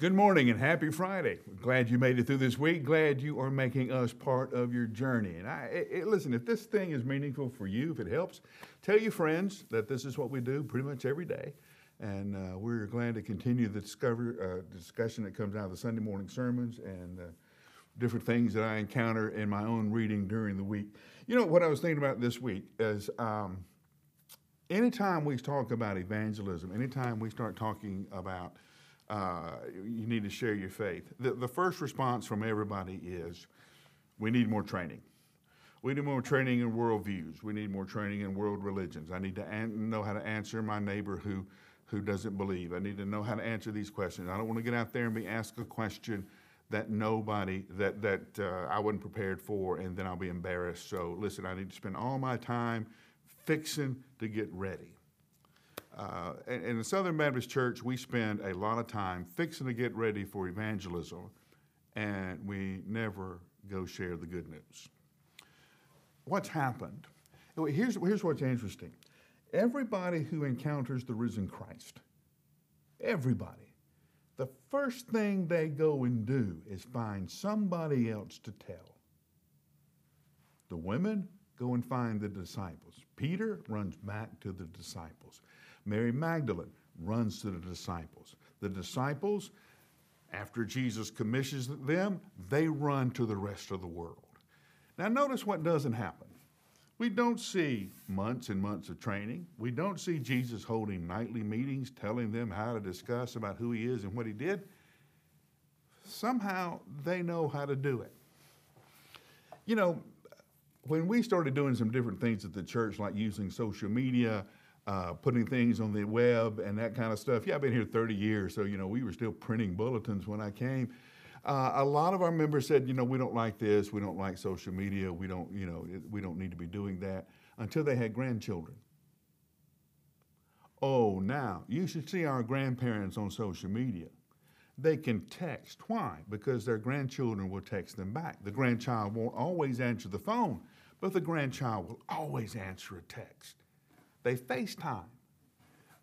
Good morning and happy Friday. Glad you made it through this week. Glad you are making us part of your journey. And I, it, listen, if this thing is meaningful for you, if it helps, tell your friends that this is what we do pretty much every day. And uh, we're glad to continue the discover, uh, discussion that comes out of the Sunday morning sermons and uh, different things that I encounter in my own reading during the week. You know, what I was thinking about this week is um, anytime we talk about evangelism, anytime we start talking about uh, you need to share your faith. The, the first response from everybody is we need more training. We need more training in worldviews. We need more training in world religions. I need to an- know how to answer my neighbor who, who doesn't believe. I need to know how to answer these questions. I don't want to get out there and be asked a question that nobody, that, that uh, I wasn't prepared for, and then I'll be embarrassed. So listen, I need to spend all my time fixing to get ready. Uh, in the Southern Baptist Church, we spend a lot of time fixing to get ready for evangelism, and we never go share the good news. What's happened? Here's, here's what's interesting. Everybody who encounters the risen Christ, everybody, the first thing they go and do is find somebody else to tell. The women go and find the disciples. Peter runs back to the disciples. Mary Magdalene runs to the disciples. The disciples, after Jesus commissions them, they run to the rest of the world. Now, notice what doesn't happen. We don't see months and months of training. We don't see Jesus holding nightly meetings, telling them how to discuss about who he is and what he did. Somehow they know how to do it. You know, when we started doing some different things at the church, like using social media, uh, putting things on the web and that kind of stuff. Yeah, I've been here 30 years, so you know we were still printing bulletins when I came. Uh, a lot of our members said, you know, we don't like this, we don't like social media, we don't, you know, we don't need to be doing that until they had grandchildren. Oh, now you should see our grandparents on social media. They can text. Why? Because their grandchildren will text them back. The grandchild won't always answer the phone, but the grandchild will always answer a text. They FaceTime.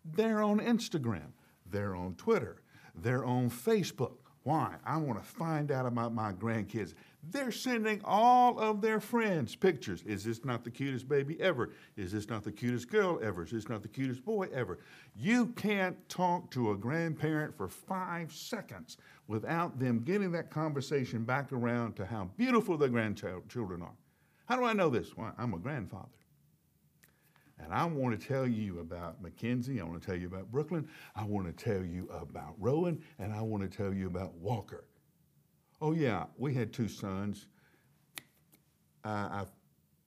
They're on Instagram. They're on Twitter. They're on Facebook. Why? I want to find out about my grandkids. They're sending all of their friends pictures. Is this not the cutest baby ever? Is this not the cutest girl ever? Is this not the cutest boy ever? You can't talk to a grandparent for five seconds without them getting that conversation back around to how beautiful their grandchildren are. How do I know this? Well, I'm a grandfather. And I want to tell you about Mackenzie. I want to tell you about Brooklyn. I want to tell you about Rowan. And I want to tell you about Walker. Oh, yeah, we had two sons. I,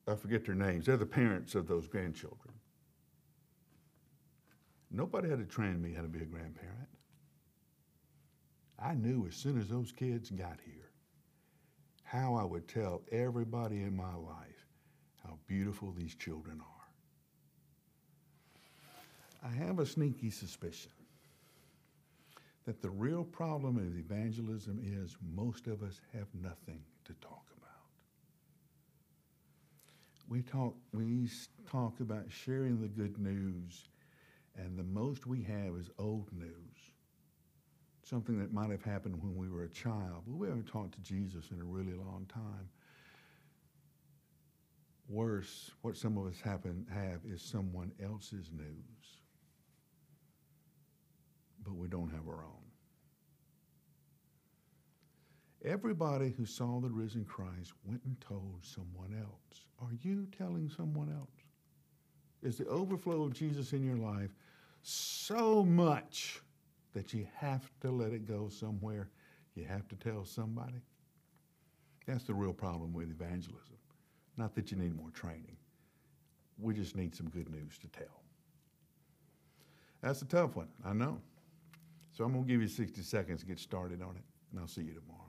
I forget their names. They're the parents of those grandchildren. Nobody had to train me how to be a grandparent. I knew as soon as those kids got here how I would tell everybody in my life how beautiful these children are. I have a sneaky suspicion that the real problem of evangelism is most of us have nothing to talk about. We talk, we talk about sharing the good news, and the most we have is old news. Something that might have happened when we were a child, but we haven't talked to Jesus in a really long time. Worse, what some of us happen, have is someone else's news but we don't have our own. Everybody who saw the risen Christ went and told someone else. Are you telling someone else? Is the overflow of Jesus in your life so much that you have to let it go somewhere? You have to tell somebody? That's the real problem with evangelism. Not that you need more training. We just need some good news to tell. That's a tough one, I know. So I'm going to give you 60 seconds to get started on it, and I'll see you tomorrow.